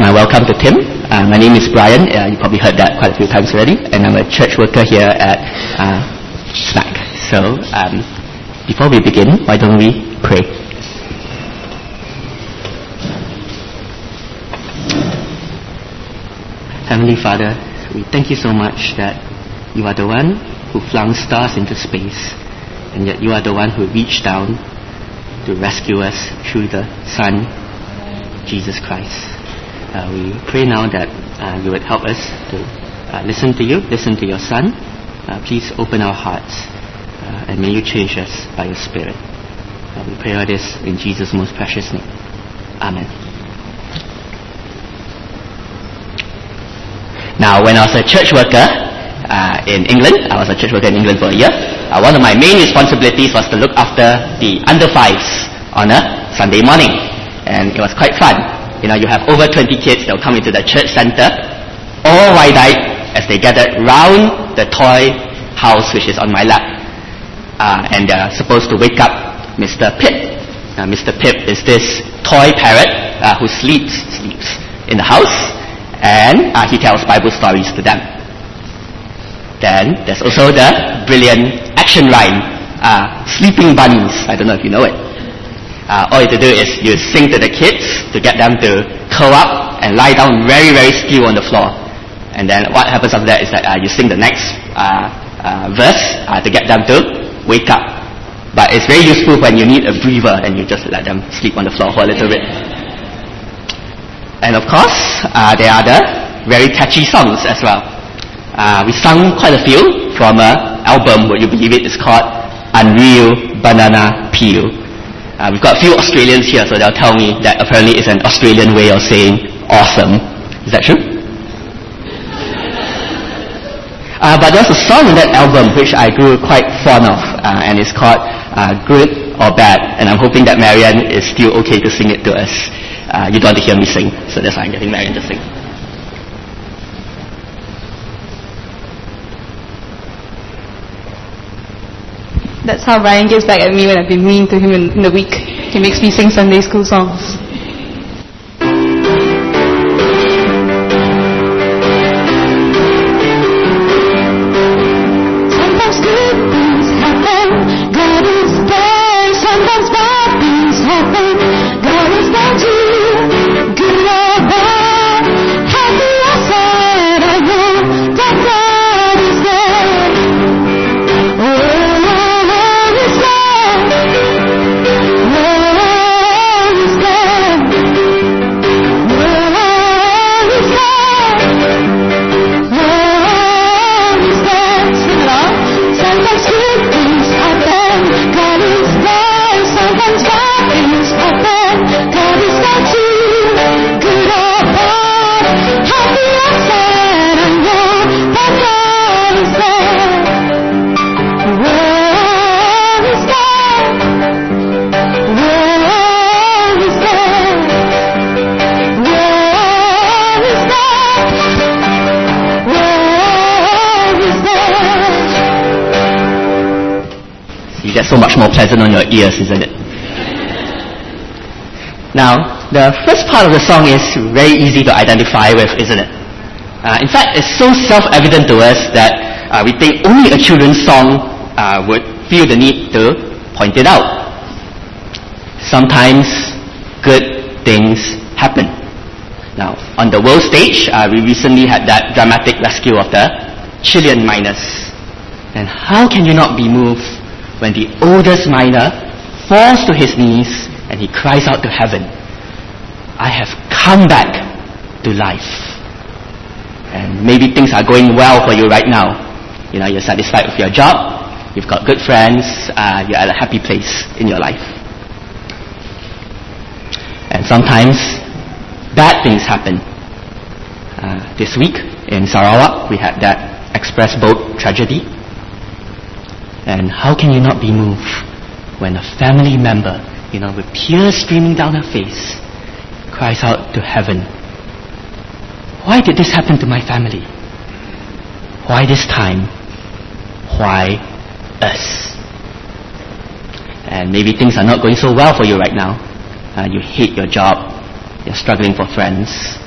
my welcome to Tim. Uh, my name is Brian. Uh, you probably heard that quite a few times already. And I'm a church worker here at uh. So um, before we begin, why don't we pray? Heavenly Father, we thank you so much that you are the one who flung stars into space, and yet you are the one who reached down to rescue us through the Son, Jesus Christ. Uh, we pray now that uh, you would help us to uh, listen to you, listen to your Son. Uh, please open our hearts uh, and may you change us by your Spirit. Uh, we pray all this in Jesus' most precious name. Amen. Now, when I was a church worker in England, I was a church worker in England for a year. one of my main responsibilities was to look after the under fives on a Sunday morning, and it was quite fun you know, you have over 20 kids that will come into the church center, all wide-eyed as they gather round the toy house which is on my lap. Uh, and they're supposed to wake up Mr. Pip. Now, Mr. Pip is this toy parrot uh, who sleeps, sleeps in the house, and uh, he tells Bible stories to them. Then there's also the brilliant action rhyme, uh, Sleeping Bunnies. I don't know if you know it uh, all you have to do is you sing to the kids to get them to curl up and lie down very, very still on the floor. And then what happens after that is that uh, you sing the next uh, uh verse uh, to get them to wake up. But it's very useful when you need a breather and you just let them sleep on the floor for a little bit. And of course, uh, there are the very catchy songs as well. we sung quite a few from an album, would you believe it, it's called Unreal Banana Peel. Uh, we've got a few Australians here, so they'll tell me that apparently it's an Australian way of saying awesome. Is that true? Uh, but there's a song in that album which I grew quite fond of, uh, and it's called uh, Good or Bad, and I'm hoping that Marianne is still okay to sing it to us. Uh, you don't want to hear me sing, so that's why I'm getting Marianne to sing. That's how Ryan gets back at me when I've been mean to him in, in the week. He makes me sing Sunday school songs. Much more pleasant on your ears, isn't it? Now, the first part of the song is very easy to identify with, isn't it? Uh, in fact, it's so self-evident to us that uh, we think only a children's song uh, would feel the need to point it out. Sometimes good things happen. Now, on the world stage, uh, we recently had that dramatic rescue of the Chilean miners. And how can you not be moved when the oldest miner falls to his knees and he cries out to heaven, I have come back to life. And maybe things are going well for you right now. You know, you're satisfied with your job, you've got good friends, uh, you're at a happy place in your life. And sometimes bad things happen. Uh, this week in Sarawak, we had that express boat tragedy and how can you not be moved when a family member, you know, with tears streaming down her face, cries out to heaven, Why did this happen to my family? Why this time? Why us? And maybe things are not going so well for you right now. Uh, you hate your job. You're struggling for friends.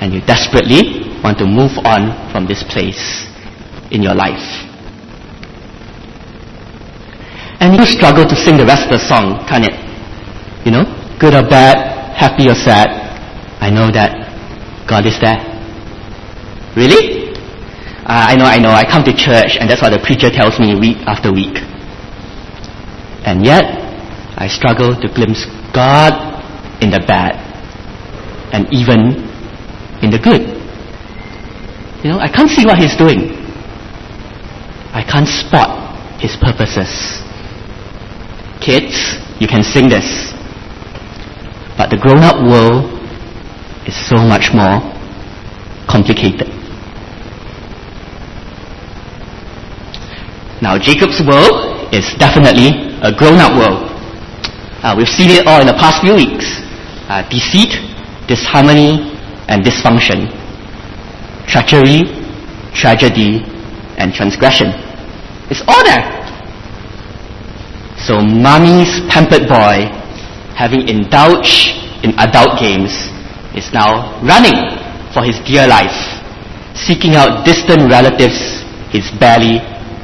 and you desperately want to move on from this place in your life. And you struggle to sing the rest of the song, can't it? You know, good or bad, happy or sad, I know that God is there. Really? Uh, I know, I know, I come to church and that's what the preacher tells me week after week. And yet, I struggle to glimpse God in the bad and even in the good. You know, I can't see what He's doing. I can't spot His purposes. Kids, you can sing this. But the grown up world is so much more complicated. Now, Jacob's world is definitely a grown up world. Uh, we've seen it all in the past few weeks. Uh, deceit, disharmony, and dysfunction. Treachery, tragedy, and transgression. It's all there. So mommy's pampered boy, having indulged in adult games, is now running for his dear life, seeking out distant relatives he's barely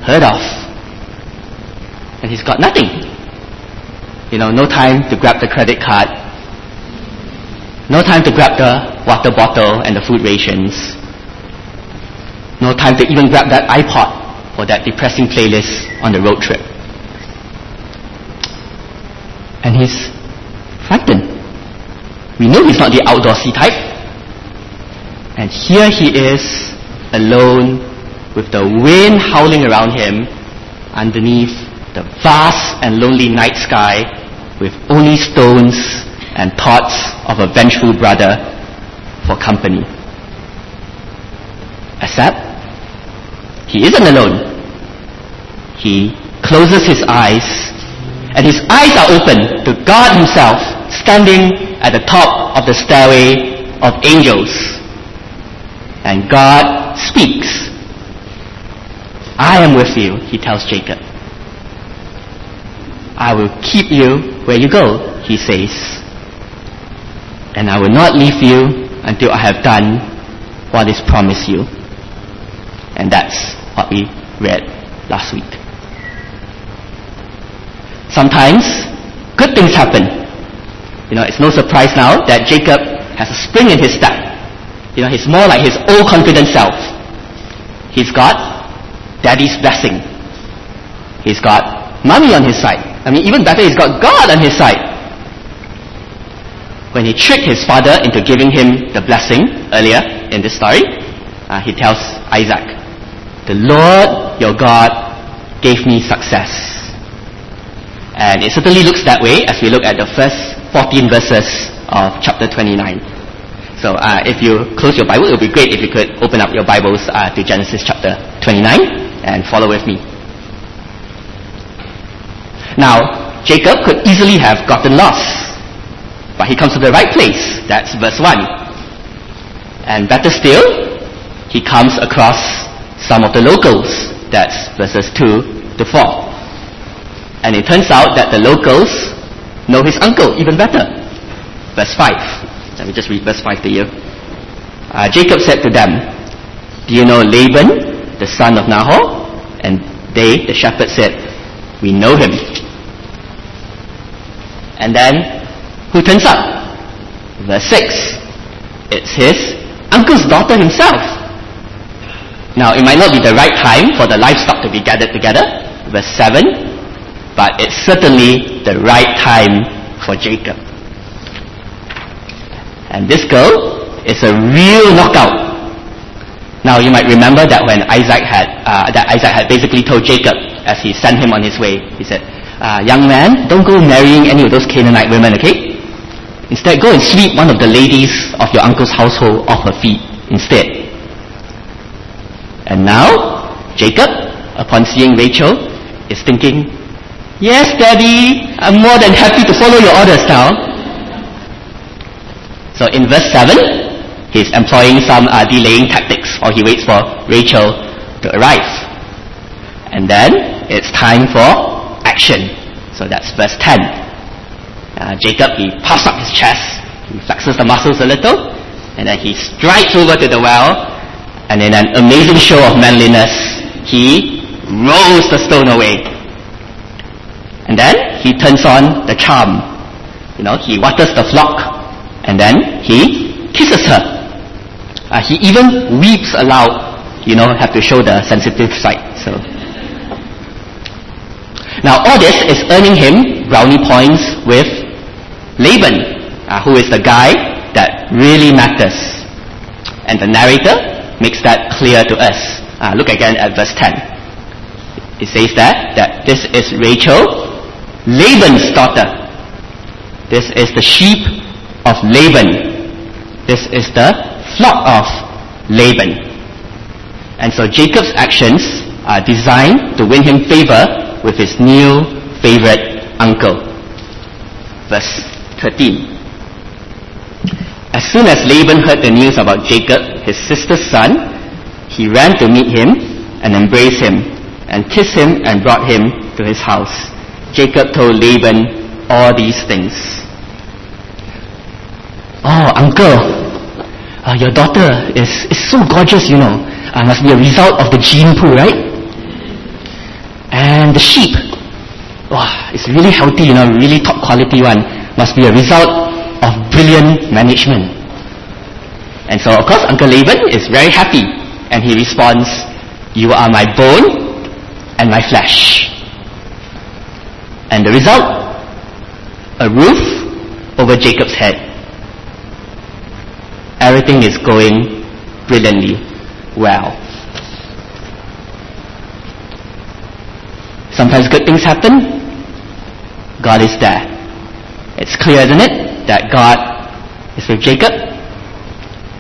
heard of. And he's got nothing. You know, no time to grab the credit card, no time to grab the water bottle and the food rations, no time to even grab that iPod for that depressing playlist on the road trip. And he's frightened. We know he's not the outdoorsy type. And here he is, alone, with the wind howling around him, underneath the vast and lonely night sky, with only stones and thoughts of a vengeful brother for company. Except, he isn't alone. He closes his eyes, and his eyes are open to God himself, standing at the top of the stairway of angels. And God speaks. I am with you, he tells Jacob. I will keep you where you go, he says. And I will not leave you until I have done what is promised you. And that's what we read last week. Sometimes good things happen. You know, it's no surprise now that Jacob has a spring in his step. You know, he's more like his old confident self. He's got daddy's blessing. He's got mommy on his side. I mean, even better, he's got God on his side. When he tricked his father into giving him the blessing earlier in this story, uh, he tells Isaac, The Lord your God gave me success. And it certainly looks that way as we look at the first 14 verses of chapter 29. So uh, if you close your Bible, it would be great if you could open up your Bibles uh, to Genesis chapter 29 and follow with me. Now, Jacob could easily have gotten lost, but he comes to the right place. That's verse 1. And better still, he comes across some of the locals. That's verses 2 to 4. And it turns out that the locals know his uncle even better. Verse 5. Let me just read verse 5 to you. Uh, Jacob said to them, Do you know Laban, the son of Nahor? And they, the shepherds, said, We know him. And then, who turns up? Verse 6. It's his uncle's daughter himself. Now, it might not be the right time for the livestock to be gathered together. Verse 7. But it's certainly the right time for Jacob. And this girl is a real knockout. Now you might remember that when Isaac had uh, that Isaac had basically told Jacob as he sent him on his way, he said, uh, "Young man, don't go marrying any of those Canaanite women, okay? Instead, go and sweep one of the ladies of your uncle's household off her feet instead." And now Jacob, upon seeing Rachel, is thinking, "Yes, Daddy, I'm more than happy to follow your orders now." So in verse 7, he's employing some uh, delaying tactics, or he waits for Rachel to arrive. And then it's time for action. So that's verse 10. Uh, Jacob, he puffs up his chest, he flexes the muscles a little, And then he strides over to the well, and in an amazing show of manliness, he rolls the stone away. And then he turns on the charm. You know, he waters the flock, and then he kisses her. Uh, he even weeps aloud. You know, have to show the sensitive side. So. Now all this is earning him brownie points with Laban, uh, who is the guy that really matters. And the narrator makes that clear to us. Uh, look again at verse 10. It says that, that this is Rachel, Laban's daughter. This is the sheep of Laban. This is the flock of Laban. And so Jacob's actions are designed to win him favor with his new favorite uncle. Verse 13. As soon as Laban heard the news about Jacob, his sister's son, he ran to meet him and embraced him and kissed him and brought him to his house. Jacob told Laban all these things. Oh, uncle, uh, your daughter is, is so gorgeous, you know. Uh, must be a result of the gene pool, right? And the sheep, wow, it's really healthy, you know, really top quality one. Must be a result of brilliant management. And so, of course, Uncle Laban is very happy, and he responds, "You are my bone and my flesh." And the result, a roof over Jacob's head. Everything is going brilliantly well. Sometimes good things happen. God is there. It's clear, isn't it, that God is with Jacob.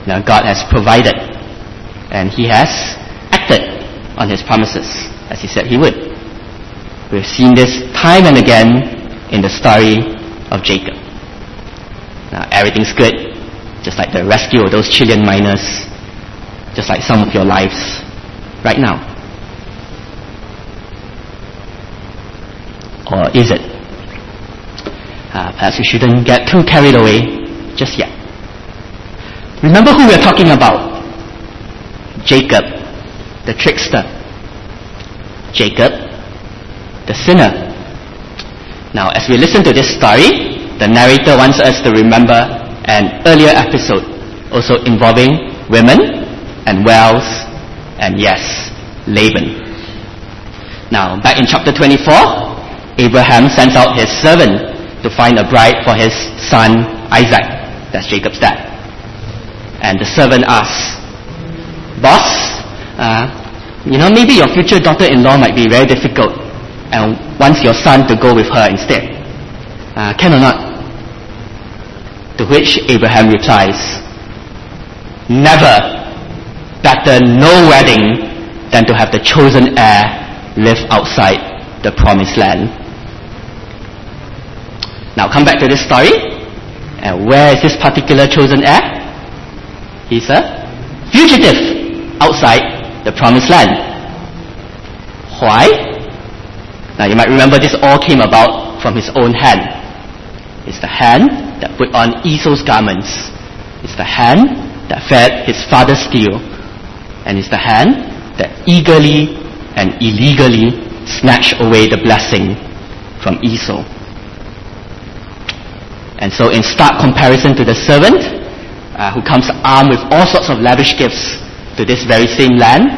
Now God has provided and He has acted on His promises as He said He would. We've seen this time and again in the story of Jacob. Now everything's good, just like the rescue of those Chilean miners, just like some of your lives right now. Or is it? Uh, perhaps we shouldn't get too carried away just yet. Remember who we're talking about? Jacob, the trickster. Jacob, the sinner. Now, as we listen to this story, the narrator wants us to remember an earlier episode, also involving women and wells, and yes, Laban. Now, back in chapter 24, Abraham sends out his servant to find a bride for his son Isaac. That's Jacob's dad. And the servant asks, Boss, uh, you know, maybe your future daughter-in-law might be very difficult and wants your son to go with her instead. Uh, can or not? To which Abraham replies, Never. Better no wedding than to have the chosen heir live outside the promised land. Now come back to this story. And where is this particular chosen heir? He's a fugitive outside the promised land. Why? Now you might remember this all came about from his own hand. It's the hand that put on Esau's garments. It's the hand that fed his father's steel. And it's the hand that eagerly and illegally snatched away the blessing from Esau. And so in stark comparison to the servant, uh, who comes armed with all sorts of lavish gifts to this very same land,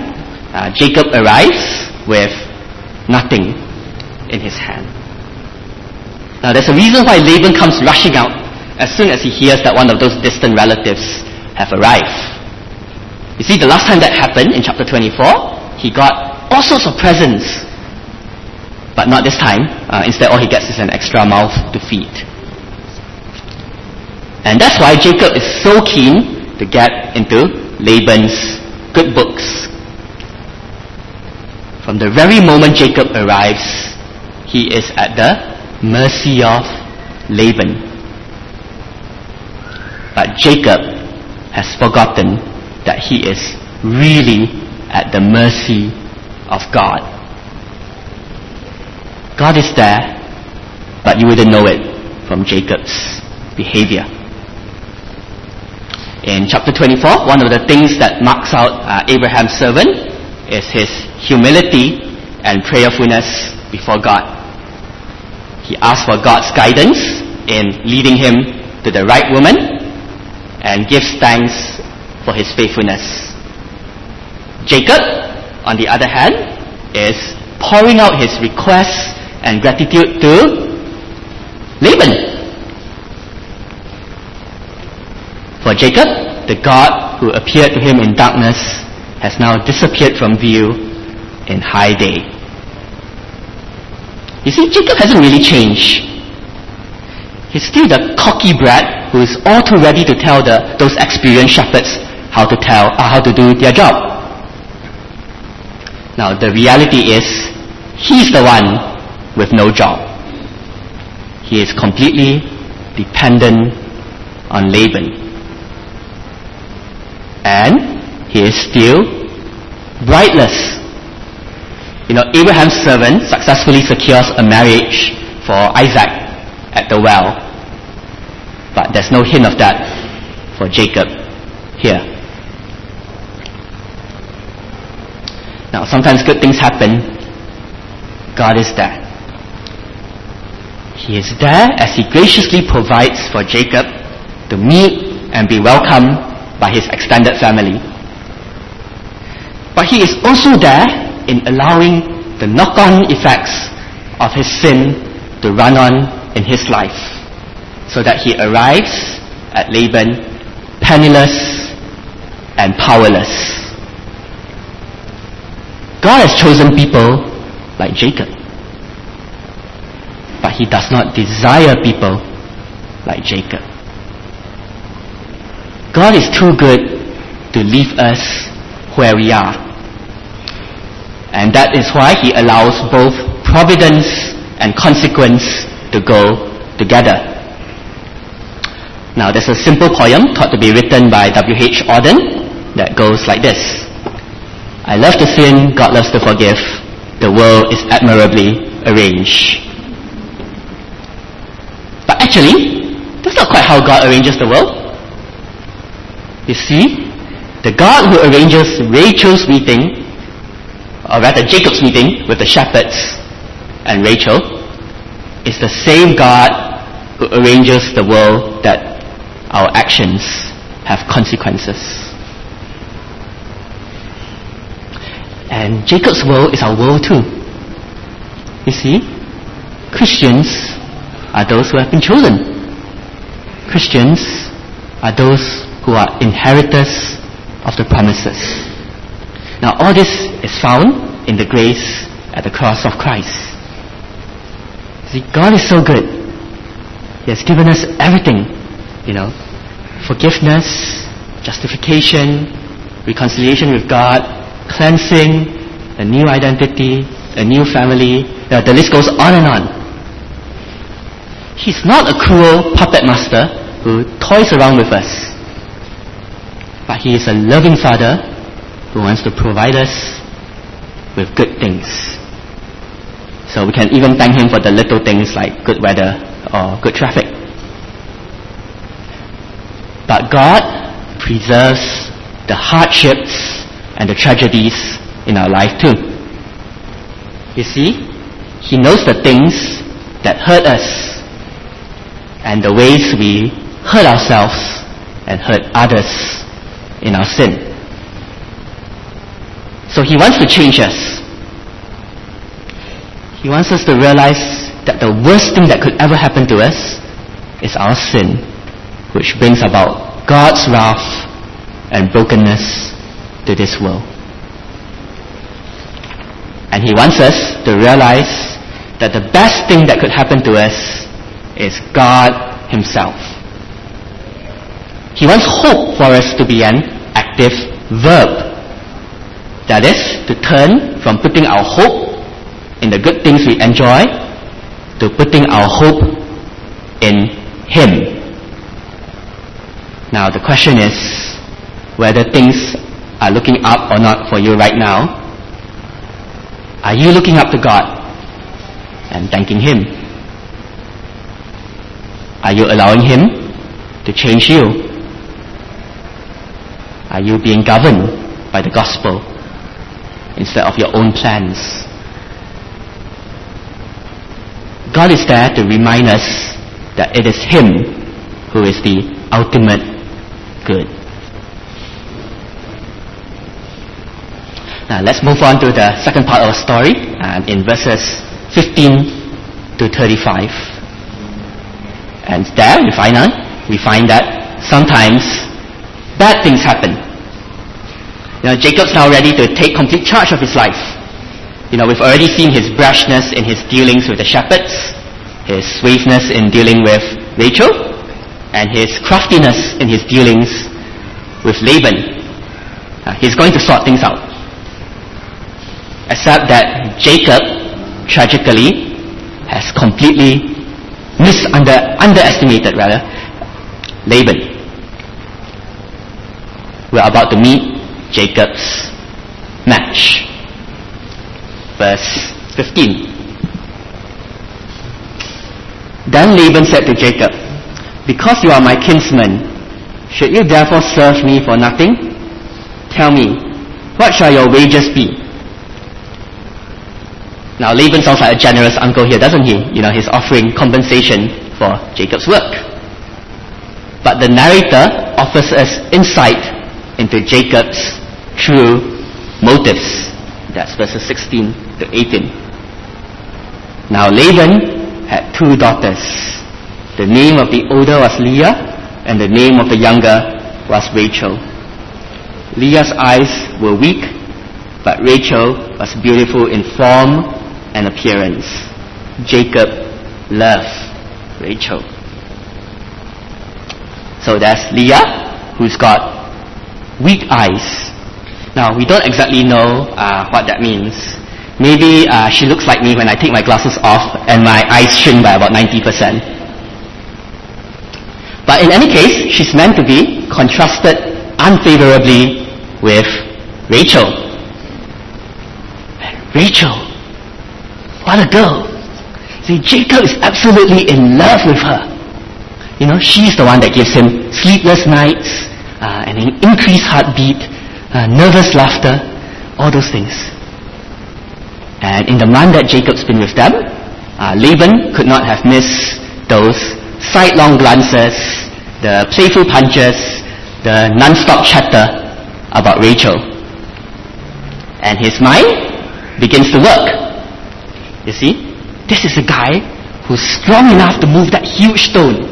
uh, Jacob arrives with nothing in his hand. Now there's a reason why Laban comes rushing out as soon as he hears that one of those distant relatives have arrived. You see, the last time that happened in chapter 24, he got all sorts of presents. But not this time. Uh, instead, all he gets is an extra mouth to feed. And that's why Jacob is so keen to get into Laban's good books. From the very moment Jacob arrives, he is at the mercy of Laban. But Jacob has forgotten that he is really at the mercy of God. God is there, but you wouldn't know it from Jacob's behavior. In chapter 24, one of the things that marks out uh, Abraham's servant is his humility and prayerfulness before God. He asks for God's guidance in leading him to the right woman and gives thanks for his faithfulness. Jacob, on the other hand, is pouring out his requests and gratitude to Laban. For Jacob, the God who appeared to him in darkness has now disappeared from view in high day. You see, Jacob hasn't really changed. He's still the cocky brat who is all too ready to tell the, those experienced shepherds how to tell, uh, how to do their job. Now the reality is, he's the one with no job. He is completely dependent on Laban. And he is still brightless. You know, Abraham's servant successfully secures a marriage for Isaac at the well. But there's no hint of that for Jacob here. Now, sometimes good things happen. God is there. He is there as He graciously provides for Jacob to meet and be welcomed by his extended family. But he is also there in allowing the knock-on effects of his sin to run on in his life so that he arrives at Laban penniless and powerless. God has chosen people like Jacob. But he does not desire people like Jacob. God is too good to leave us where we are. And that is why he allows both providence and consequence to go together. Now there's a simple poem thought to be written by W.H. Auden that goes like this. I love to sin, God loves to forgive. The world is admirably arranged. But actually, that's not quite how God arranges the world. You see, the God who arranges Rachel's meeting, or rather Jacob's meeting with the shepherds and Rachel, is the same God who arranges the world that our actions have consequences. And Jacob's world is our world too. You see, Christians are those who have been chosen. Christians are those who are inheritors of the promises. Now all this is found in the grace at the cross of Christ. See, God is so good. He has given us everything, you know, forgiveness, justification, reconciliation with God, cleansing, a new identity, a new family. Uh, the list goes on and on. He's not a cruel puppet master who toys around with us. But he is a loving father who wants to provide us with good things. So we can even thank him for the little things like good weather or good traffic. But God preserves the hardships and the tragedies in our life too. You see, He knows the things that hurt us and the ways we hurt ourselves and hurt others in our sin. So He wants to change us. He wants us to realize that the worst thing that could ever happen to us is our sin, which brings about God's wrath and brokenness to this world. And He wants us to realize that the best thing that could happen to us is God Himself. He wants hope for us to be an active verb. That is, to turn from putting our hope in the good things we enjoy to putting our hope in Him. Now the question is whether things are looking up or not for you right now. Are you looking up to God and thanking Him? Are you allowing Him to change you? Are you being governed by the gospel instead of your own plans? God is there to remind us that it is Him who is the ultimate good. Now let's move on to the second part of the story and in verses 15 to 35. And there we find out, we find that sometimes bad things happen. You know, Jacob's now ready to take complete charge of his life. You know, we've already seen his brashness in his dealings with the shepherds, his swiftness in dealing with Rachel, and his craftiness in his dealings with Laban. Uh, he's going to sort things out. Except that Jacob, tragically, has completely misunder, underestimated rather, Laban. We're about to meet Jacob's match. Verse 15. Then Laban said to Jacob, Because you are my kinsman, should you therefore serve me for nothing? Tell me, what shall your wages be? Now Laban sounds like a generous uncle here, doesn't he? You know, he's offering compensation for Jacob's work. But the narrator offers us insight into Jacob's true motives. That's verses 16 to 18. Now Laban had two daughters. The name of the older was Leah, and the name of the younger was Rachel. Leah's eyes were weak, but Rachel was beautiful in form and appearance. Jacob loved Rachel. So that's Leah, who's got weak eyes. Now, we don't exactly know uh, what that means. Maybe uh, she looks like me when I take my glasses off and my eyes shrink by about 90%. But in any case, she's meant to be contrasted unfavorably with Rachel. Rachel, what a girl. See, Jacob is absolutely in love with her. You know, she's the one that gives him sleepless nights, uh, and an increased heartbeat, uh, nervous laughter, all those things. And in the month that Jacob's been with them, uh, Laban could not have missed those sidelong glances, the playful punches, the non-stop chatter about Rachel. And his mind begins to work. You see, this is a guy who's strong enough to move that huge stone.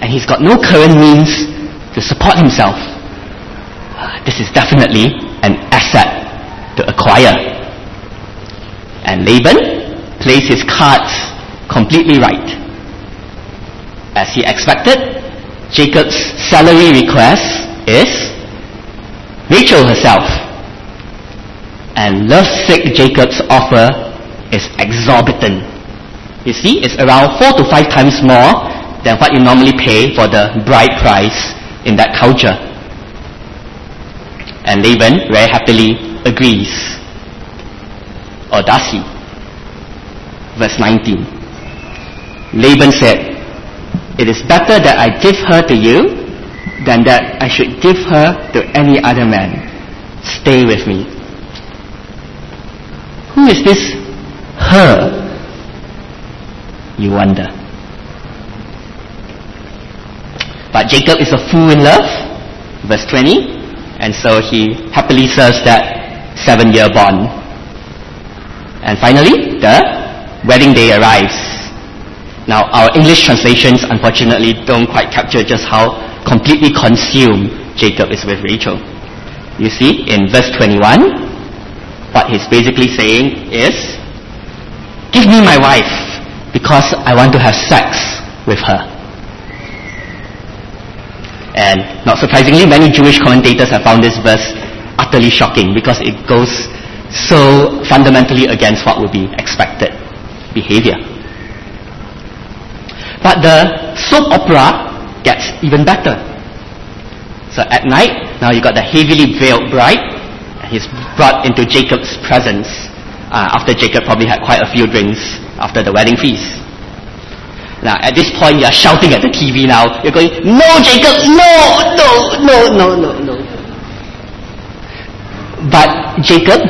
And he's got no current means to support himself. This is definitely an asset to acquire. And Laban plays his cards completely right. As he expected, Jacob's salary request is Rachel herself. And lovesick Jacob's offer is exorbitant. You see, it's around four to five times more than what you normally pay for the bride price in that culture. And Laban very happily agrees. Or does he? Verse 19. Laban said, It is better that I give her to you than that I should give her to any other man. Stay with me. Who is this her? You wonder. But Jacob is a fool in love, verse 20, and so he happily serves that seven year bond. And finally, the wedding day arrives. Now, our English translations unfortunately don't quite capture just how completely consumed Jacob is with Rachel. You see, in verse 21, what he's basically saying is, Give me my wife because I want to have sex with her. And not surprisingly, many Jewish commentators have found this verse utterly shocking because it goes so fundamentally against what would be expected behavior. But the soap opera gets even better. So at night, now you've got the heavily veiled bride, and he's brought into Jacob's presence uh, after Jacob probably had quite a few drinks after the wedding feast. Now, at this point, you are shouting at the TV now. You're going, No, Jacob, no, no, no, no, no, no. But Jacob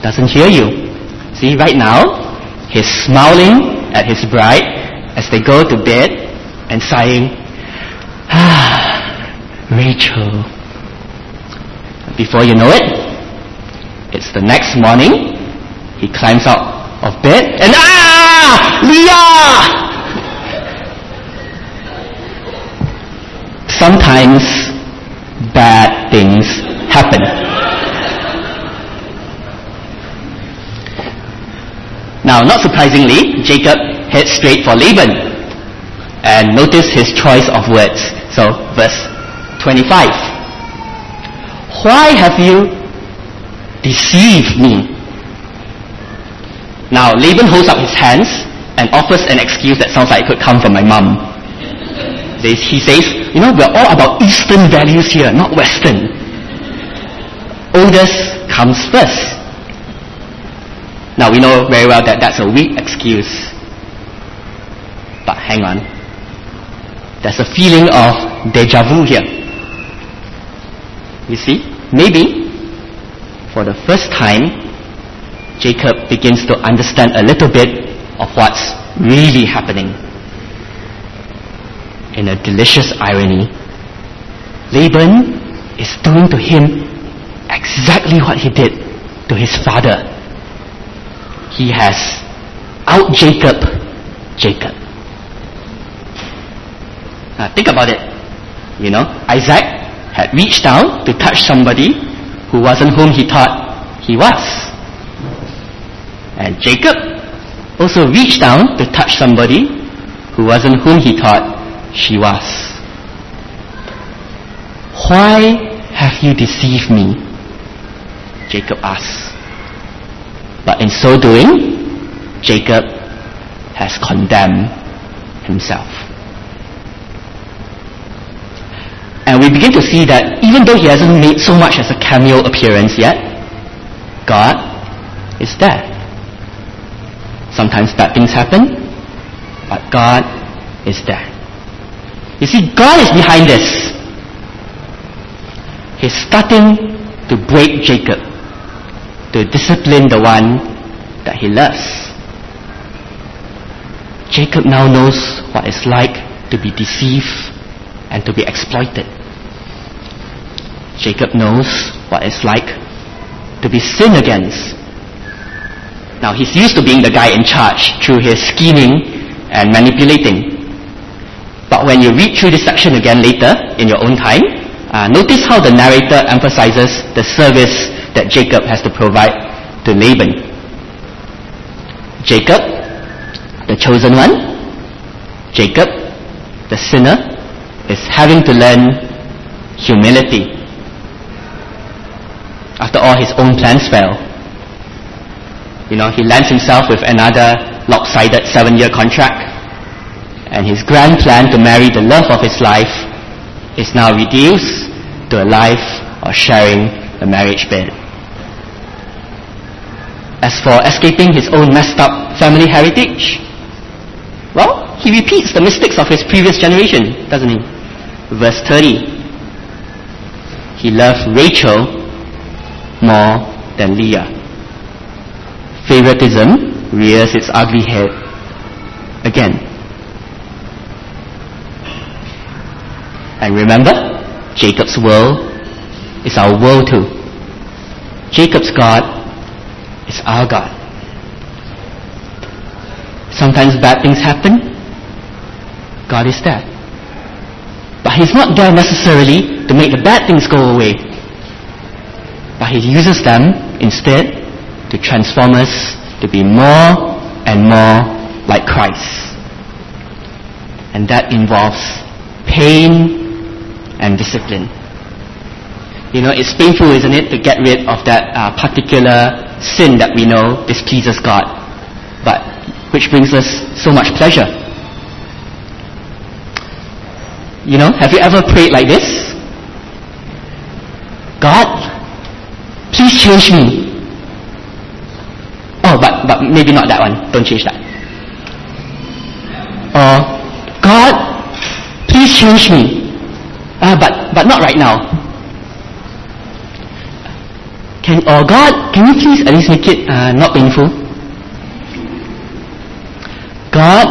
doesn't hear you. See, right now, he's smiling at his bride as they go to bed and sighing, Ah, Rachel. Before you know it, it's the next morning, he climbs out of bed and ah, Leah! Sometimes bad things happen. Now, not surprisingly, Jacob heads straight for Laban. And notice his choice of words. So, verse 25. Why have you deceived me? Now, Laban holds up his hands and offers an excuse that sounds like it could come from my mom. He says, you know, we're all about Eastern values here, not Western. Oldest comes first. Now we know very well that that's a weak excuse. But hang on. There's a feeling of deja vu here. You see, maybe for the first time, Jacob begins to understand a little bit of what's really happening. In a delicious irony, Laban is doing to him exactly what he did to his father. He has out Jacob Jacob. Now think about it. You know, Isaac had reached down to touch somebody who wasn't whom he thought he was. And Jacob also reached down to touch somebody who wasn't whom he thought she was. Why have you deceived me? Jacob asks. But in so doing, Jacob has condemned himself. And we begin to see that even though he hasn't made so much as a cameo appearance yet, God is there. Sometimes bad things happen, but God is there. You see, God is behind this. He's starting to break Jacob, to discipline the one that he loves. Jacob now knows what it's like to be deceived and to be exploited. Jacob knows what it's like to be sinned against. Now he's used to being the guy in charge through his scheming and manipulating. But when you read through this section again later in your own time, uh, notice how the narrator emphasizes the service that Jacob has to provide to Laban. Jacob, the chosen one, Jacob, the sinner, is having to learn humility. After all, his own plans fail. You know, he lands himself with another lopsided seven-year contract. And his grand plan to marry the love of his life is now reduced to a life of sharing the marriage bed. As for escaping his own messed up family heritage, well, he repeats the mistakes of his previous generation, doesn't he? Verse 30. He loved Rachel more than Leah. Favoritism rears its ugly head again. And remember, Jacob's world is our world too. Jacob's God is our God. Sometimes bad things happen. God is there. But He's not there necessarily to make the bad things go away. But He uses them instead to transform us to be more and more like Christ. And that involves pain and discipline. You know, it's painful, isn't it, to get rid of that uh, particular sin that we know displeases God, but which brings us so much pleasure. You know, have you ever prayed like this? God, please change me. Oh, but, but maybe not that one. Don't change that. Or, God, please change me. Uh, but, but not right now. can, or God, can you please at least make it uh, not painful? God,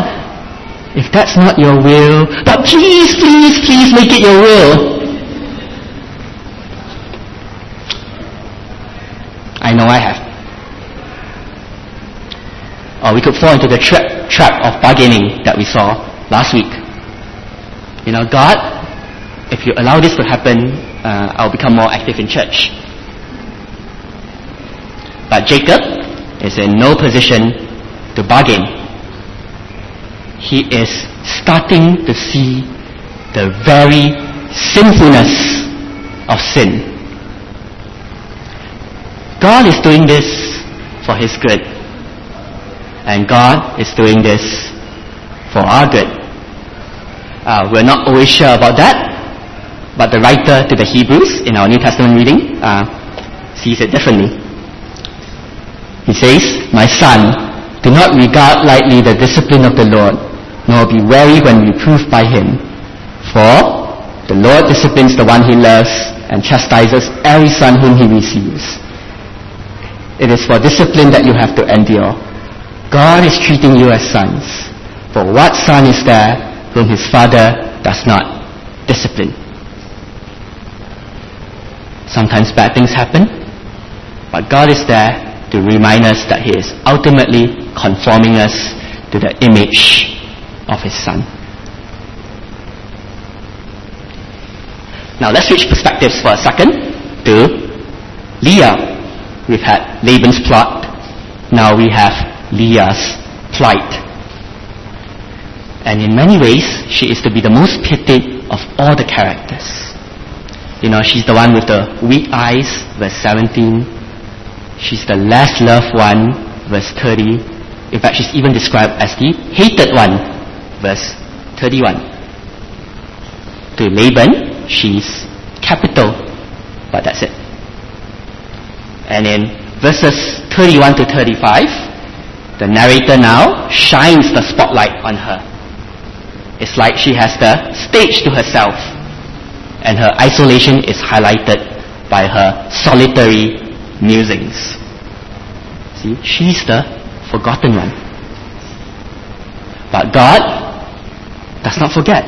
if that's not your will, but please, please, please make it your will. I know I have. Or we could fall into the tra- trap of bargaining that we saw last week. You know, God, if you allow this to happen, uh, I'll become more active in church. But Jacob is in no position to bargain. He is starting to see the very sinfulness of sin. God is doing this for His good. And God is doing this for our good. Uh, we're not always sure about that, but the writer to the Hebrews in our New Testament reading uh, sees it differently. He says, My son, do not regard lightly the discipline of the Lord, nor be weary when reproved by him. For the Lord disciplines the one he loves and chastises every son whom he receives. It is for discipline that you have to endure. God is treating you as sons. For what son is there whom his father does not discipline? Sometimes bad things happen, but God is there to remind us that He is ultimately conforming us to the image of His Son. Now let's switch perspectives for a second to Leah. We've had Laban's plot. Now we have Leah's plight. And in many ways, she is to be the most pitied of all the characters. You know, she's the one with the weak eyes, verse 17. She's the less loved one, verse 30. In fact, she's even described as the hated one, verse 31. To Laban, she's capital, but that's it. And in verses 31 to 35, the narrator now shines the spotlight on her. It's like she has the stage to herself, and her isolation is highlighted by her solitary musings. See, she's the forgotten one. But God does not forget.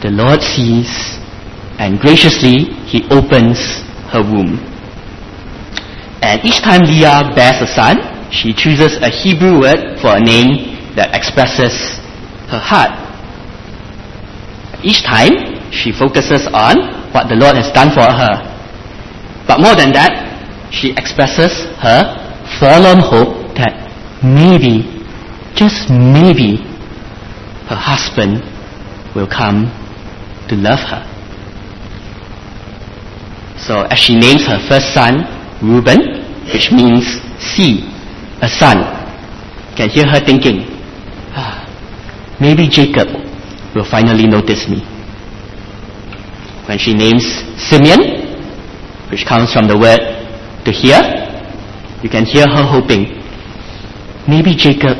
The Lord sees, and graciously He opens her womb. And each time Leah bears a son, she chooses a Hebrew word for a name that expresses her heart. Each time, she focuses on what the Lord has done for her. But more than that, she expresses her forlorn hope that maybe, just maybe, her husband will come to love her. So as she names her first son Reuben, which means see, a son, can hear her thinking, ah, maybe Jacob will finally notice me. When she names Simeon, which comes from the word to hear, you can hear her hoping, maybe Jacob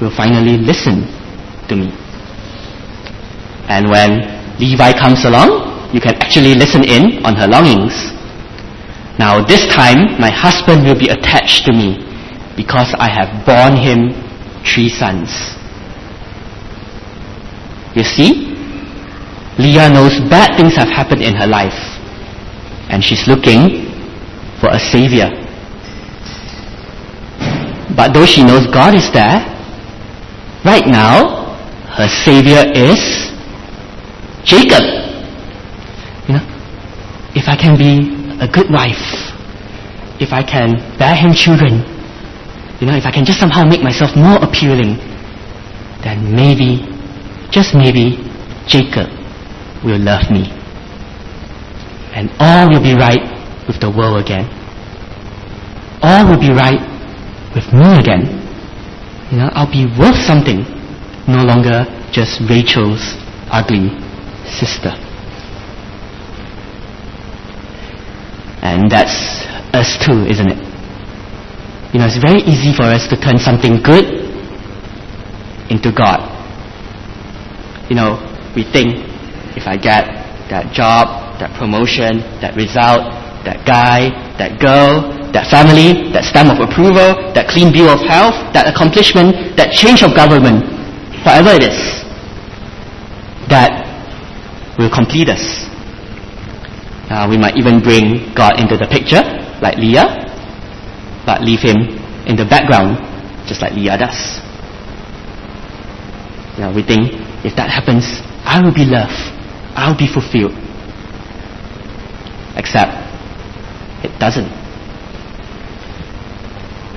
will finally listen to me. And when Levi comes along, you can actually listen in on her longings. Now this time, my husband will be attached to me because I have borne him three sons. You see, Leah knows bad things have happened in her life and she's looking for a savior. But though she knows God is there, right now, her savior is Jacob. You know, if I can be a good wife, if I can bear him children, you know, if I can just somehow make myself more appealing, then maybe, just maybe, Jacob will love me. And all will be right with the world again. All will be right with me again. You know, I'll be worth something, no longer just Rachel's ugly sister. And that's us too, isn't it? You know, it's very easy for us to turn something good into God. You know, we think if I get that job, that promotion, that result, that guy, that girl, that family, that stamp of approval, that clean bill of health, that accomplishment, that change of government, whatever it is, that will complete us. Uh, we might even bring God into the picture, like Leah, but leave him in the background, just like Leah does. You know, we think if that happens, I will be loved, I'll be fulfilled. Except it doesn't.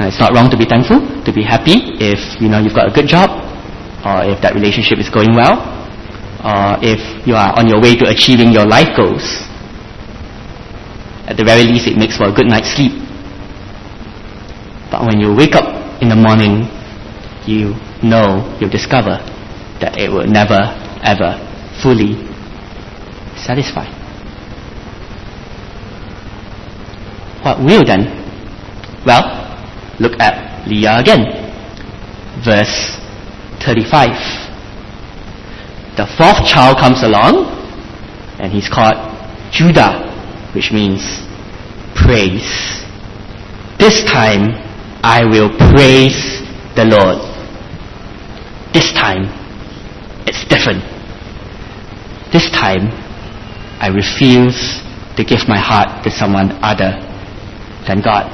Now, it's not wrong to be thankful, to be happy if you know you've got a good job, or if that relationship is going well, or if you are on your way to achieving your life goals. At the very least, it makes for a good night's sleep. But when you wake up in the morning, you know, you'll discover that it will never, ever fully satisfy. What will then? Well, look at Leah again. Verse 35. The fourth child comes along, and he's called Judah, which means praise. This time, I will praise the Lord. This time, it's different. This time, I refuse to give my heart to someone other than God.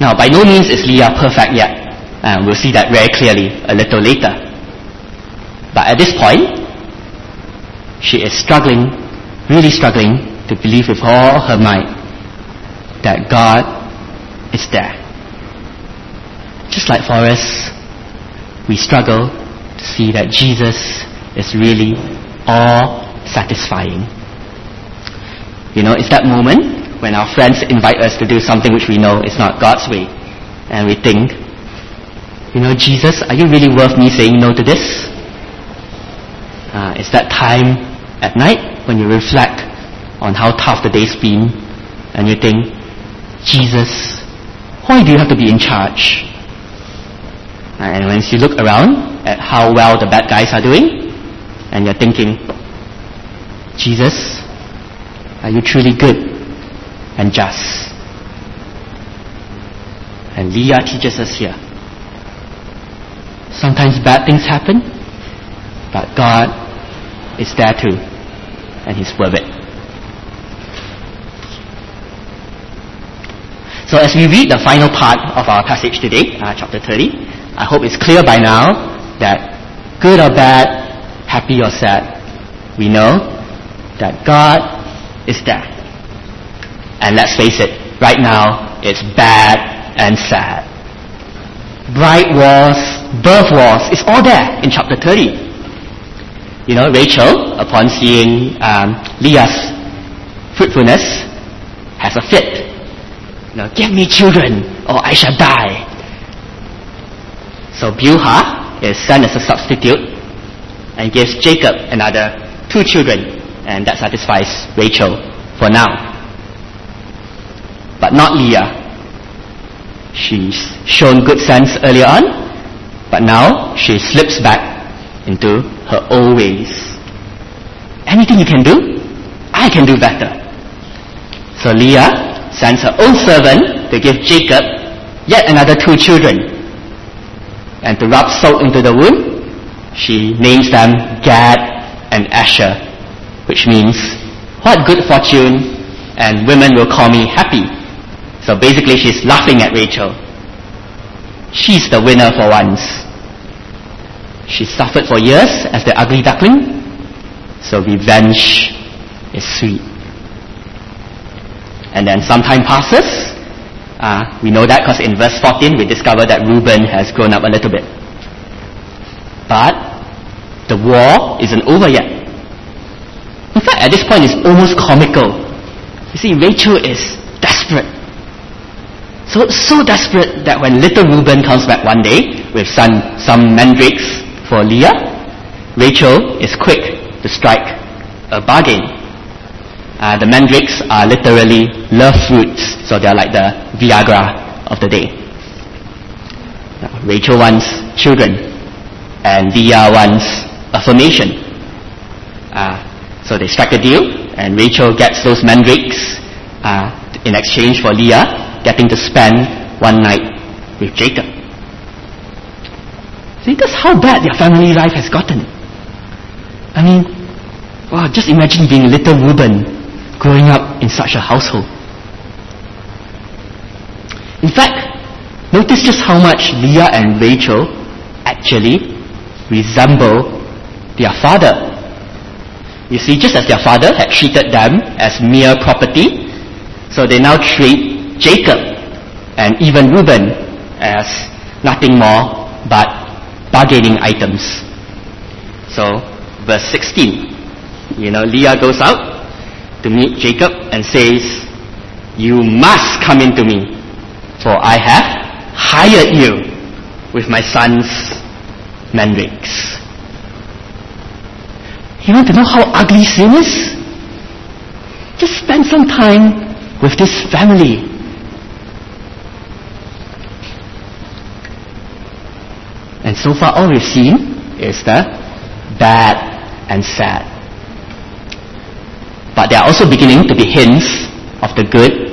Now, by no means is Leah perfect yet. And we'll see that very clearly a little later. But at this point, she is struggling, really struggling, to believe with all her might that God is there. Just like for us, we struggle to see that Jesus is really all satisfying. You know, it's that moment when our friends invite us to do something which we know is not God's way. And we think, you know, Jesus, are you really worth me saying no to this? Uh, it's that time at night when you reflect on how tough the day's been and you think, Jesus, why do you have to be in charge? Uh, and once you look around at how well the bad guys are doing, and you're thinking, Jesus, are you truly good and just? And Leah teaches us here. Sometimes bad things happen, but God is there too, and He's worth it. So as we read the final part of our passage today, uh, chapter 30, I hope it's clear by now that good or bad, happy or sad, we know that God is there. And let's face it, right now it's bad and sad. Bride wars, birth wars, it's all there in chapter 30. You know, Rachel, upon seeing um, Leah's fruitfulness, has a fit. You know, give me children or I shall die. So Bilhah is son as a substitute and gives Jacob another two children and that satisfies Rachel for now. But not Leah. She's shown good sense earlier on, but now she slips back into her old ways. Anything you can do, I can do better. So Leah sends her own servant to give Jacob yet another two children. And to rub salt into the wound, she names them Gad and Asher, which means, what good fortune, and women will call me happy. So basically she's laughing at Rachel. She's the winner for once. She suffered for years as the ugly duckling, so revenge is sweet. And then some time passes. Uh, we know that because in verse 14 we discover that Reuben has grown up a little bit. But the war isn't over yet. In fact, at this point it's almost comical. You see, Rachel is desperate. So, so desperate that when little Reuben comes back one day with some, some mandrakes for Leah, Rachel is quick to strike a bargain. Uh, the mandrakes are literally love fruits, so they're like the Viagra of the day. Now, Rachel wants children, and Leah wants affirmation. Uh, so they strike a deal, and Rachel gets those mandrakes, uh, in exchange for Leah getting to spend one night with Jacob. See, that's how bad their family life has gotten. I mean, wow, just imagine being little Reuben growing up in such a household. In fact, notice just how much Leah and Rachel actually resemble their father. You see, just as their father had treated them as mere property, so they now treat Jacob and even Reuben as nothing more but bargaining items. So, verse 16, you know, Leah goes out to meet Jacob and says, You must come into me, for I have hired you with my son's mandrakes. You want to know how ugly sin is? Just spend some time with this family. And so far all we've seen is the bad and sad. But there are also beginning to be hints of the good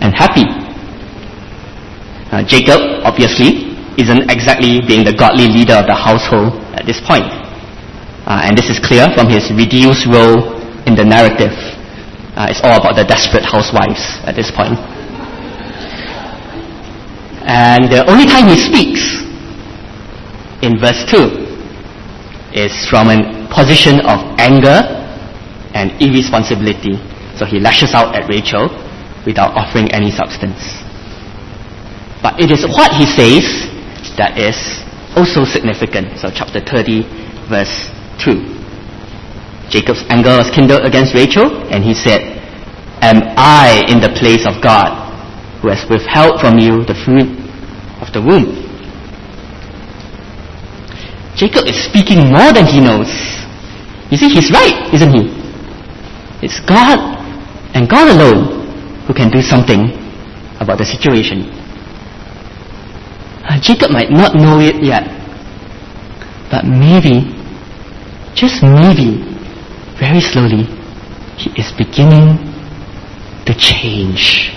and happy. Uh, Jacob, obviously, isn't exactly being the godly leader of the household at this point. Uh, and this is clear from his reduced role in the narrative. Uh, it's all about the desperate housewives at this point. And the only time he speaks in verse 2 is from a position of anger and irresponsibility. So he lashes out at Rachel without offering any substance. But it is what he says that is also significant. So chapter 30 verse 2. Jacob's anger was kindled against Rachel and he said, Am I in the place of God who has withheld from you the fruit of the womb? Jacob is speaking more than he knows. You see, he's right, isn't he? It's God and God alone who can do something about the situation. Uh, Jacob might not know it yet, but maybe, just maybe, very slowly, he is beginning to change.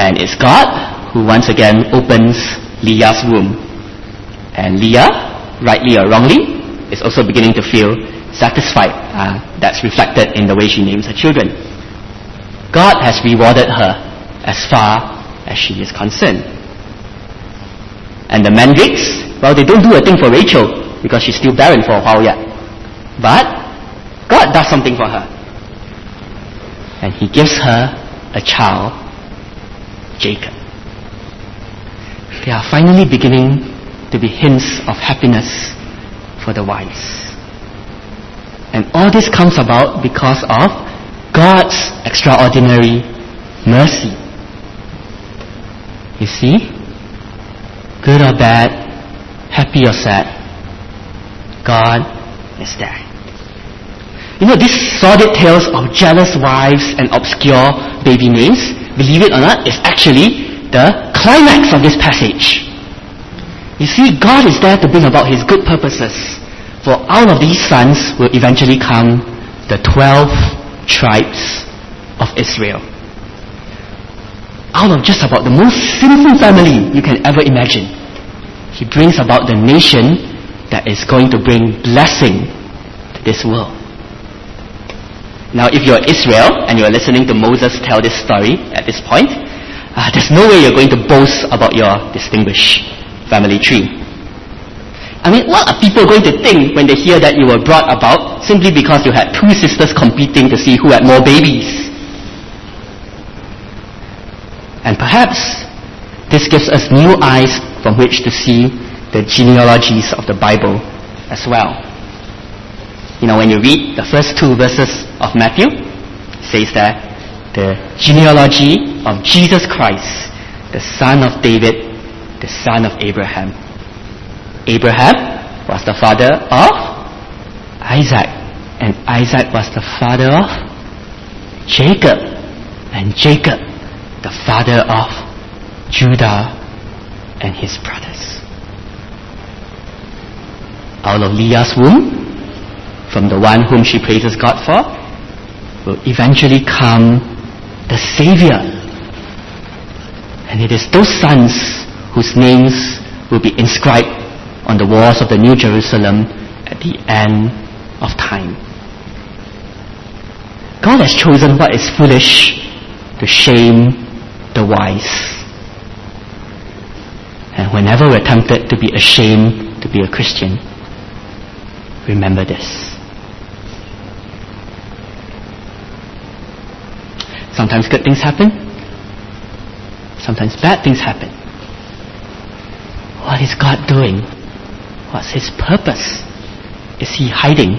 And it's God who once again opens Leah's womb. And Leah, rightly or wrongly, is also beginning to feel satisfied. Uh, that's reflected in the way she names her children. God has rewarded her as far as she is concerned. And the mandrakes, well, they don't do a thing for Rachel because she's still barren for a while yet. But God does something for her. And He gives her a child, Jacob. There are finally beginning to be hints of happiness for the wives. And all this comes about because of God's extraordinary mercy. You see? Good or bad, happy or sad, God is there. You know, these sordid tales of jealous wives and obscure baby names, believe it or not, is actually the climax of this passage. You see, God is there to bring about His good purposes. For out of these sons will eventually come the twelve tribes of Israel. Out of just about the most sinful family you can ever imagine, He brings about the nation that is going to bring blessing to this world. Now, if you're Israel and you're listening to Moses tell this story at this point, uh, there's no way you're going to boast about your distinguished family tree. I mean, what are people going to think when they hear that you were brought about simply because you had two sisters competing to see who had more babies? And perhaps this gives us new eyes from which to see the genealogies of the Bible as well. You know, when you read the first two verses of Matthew, it says that the genealogy of Jesus Christ, the son of David, the son of Abraham. Abraham was the father of Isaac, and Isaac was the father of Jacob, and Jacob the father of Judah and his brothers. Out of Leah's womb, from the one whom she praises God for, will eventually come the Savior. And it is those sons whose names will be inscribed on the walls of the New Jerusalem at the end of time. God has chosen what is foolish to shame the wise. And whenever we're tempted to be ashamed to be a Christian, remember this. Sometimes good things happen. Sometimes bad things happen. What is God doing? What's His purpose? Is He hiding?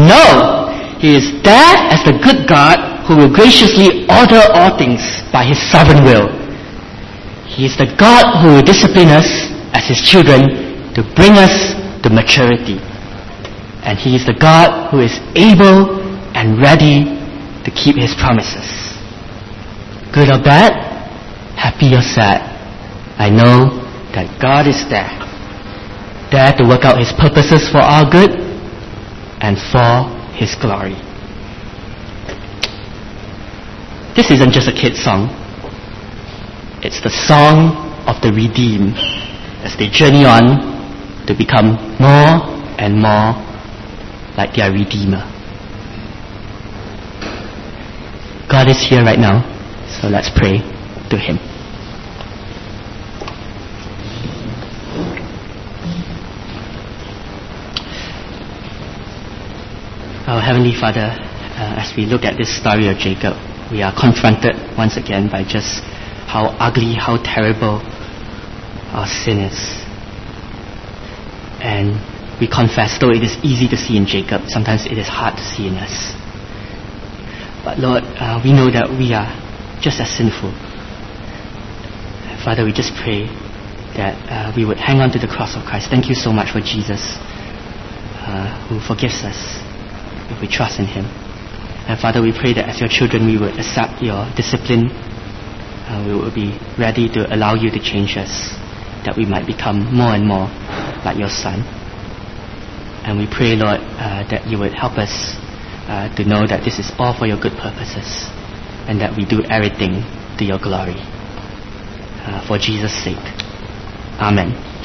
No! He is there as the good God who will graciously order all things by His sovereign will. He is the God who will discipline us as His children to bring us to maturity. And He is the God who is able and ready to keep His promises. Good or bad, happy or sad, I know that God is there. There to work out His purposes for our good and for His glory. This isn't just a kid's song. It's the song of the redeemed as they journey on to become more and more like their Redeemer. God is here right now, so let's pray to Him. Heavenly Father, uh, as we look at this story of Jacob, we are confronted once again by just how ugly, how terrible our sin is. And we confess, though it is easy to see in Jacob, sometimes it is hard to see in us. But Lord, uh, we know that we are just as sinful. Father, we just pray that uh, we would hang on to the cross of Christ. Thank you so much for Jesus, uh, who forgives us if we trust in Him. And Father, we pray that as your children, we would accept your discipline. Uh, we will be ready to allow you to change us, that we might become more and more like your Son. And we pray, Lord, uh, that you would help us uh, to know that this is all for your good purposes, and that we do everything to your glory. Uh, for Jesus' sake. Amen.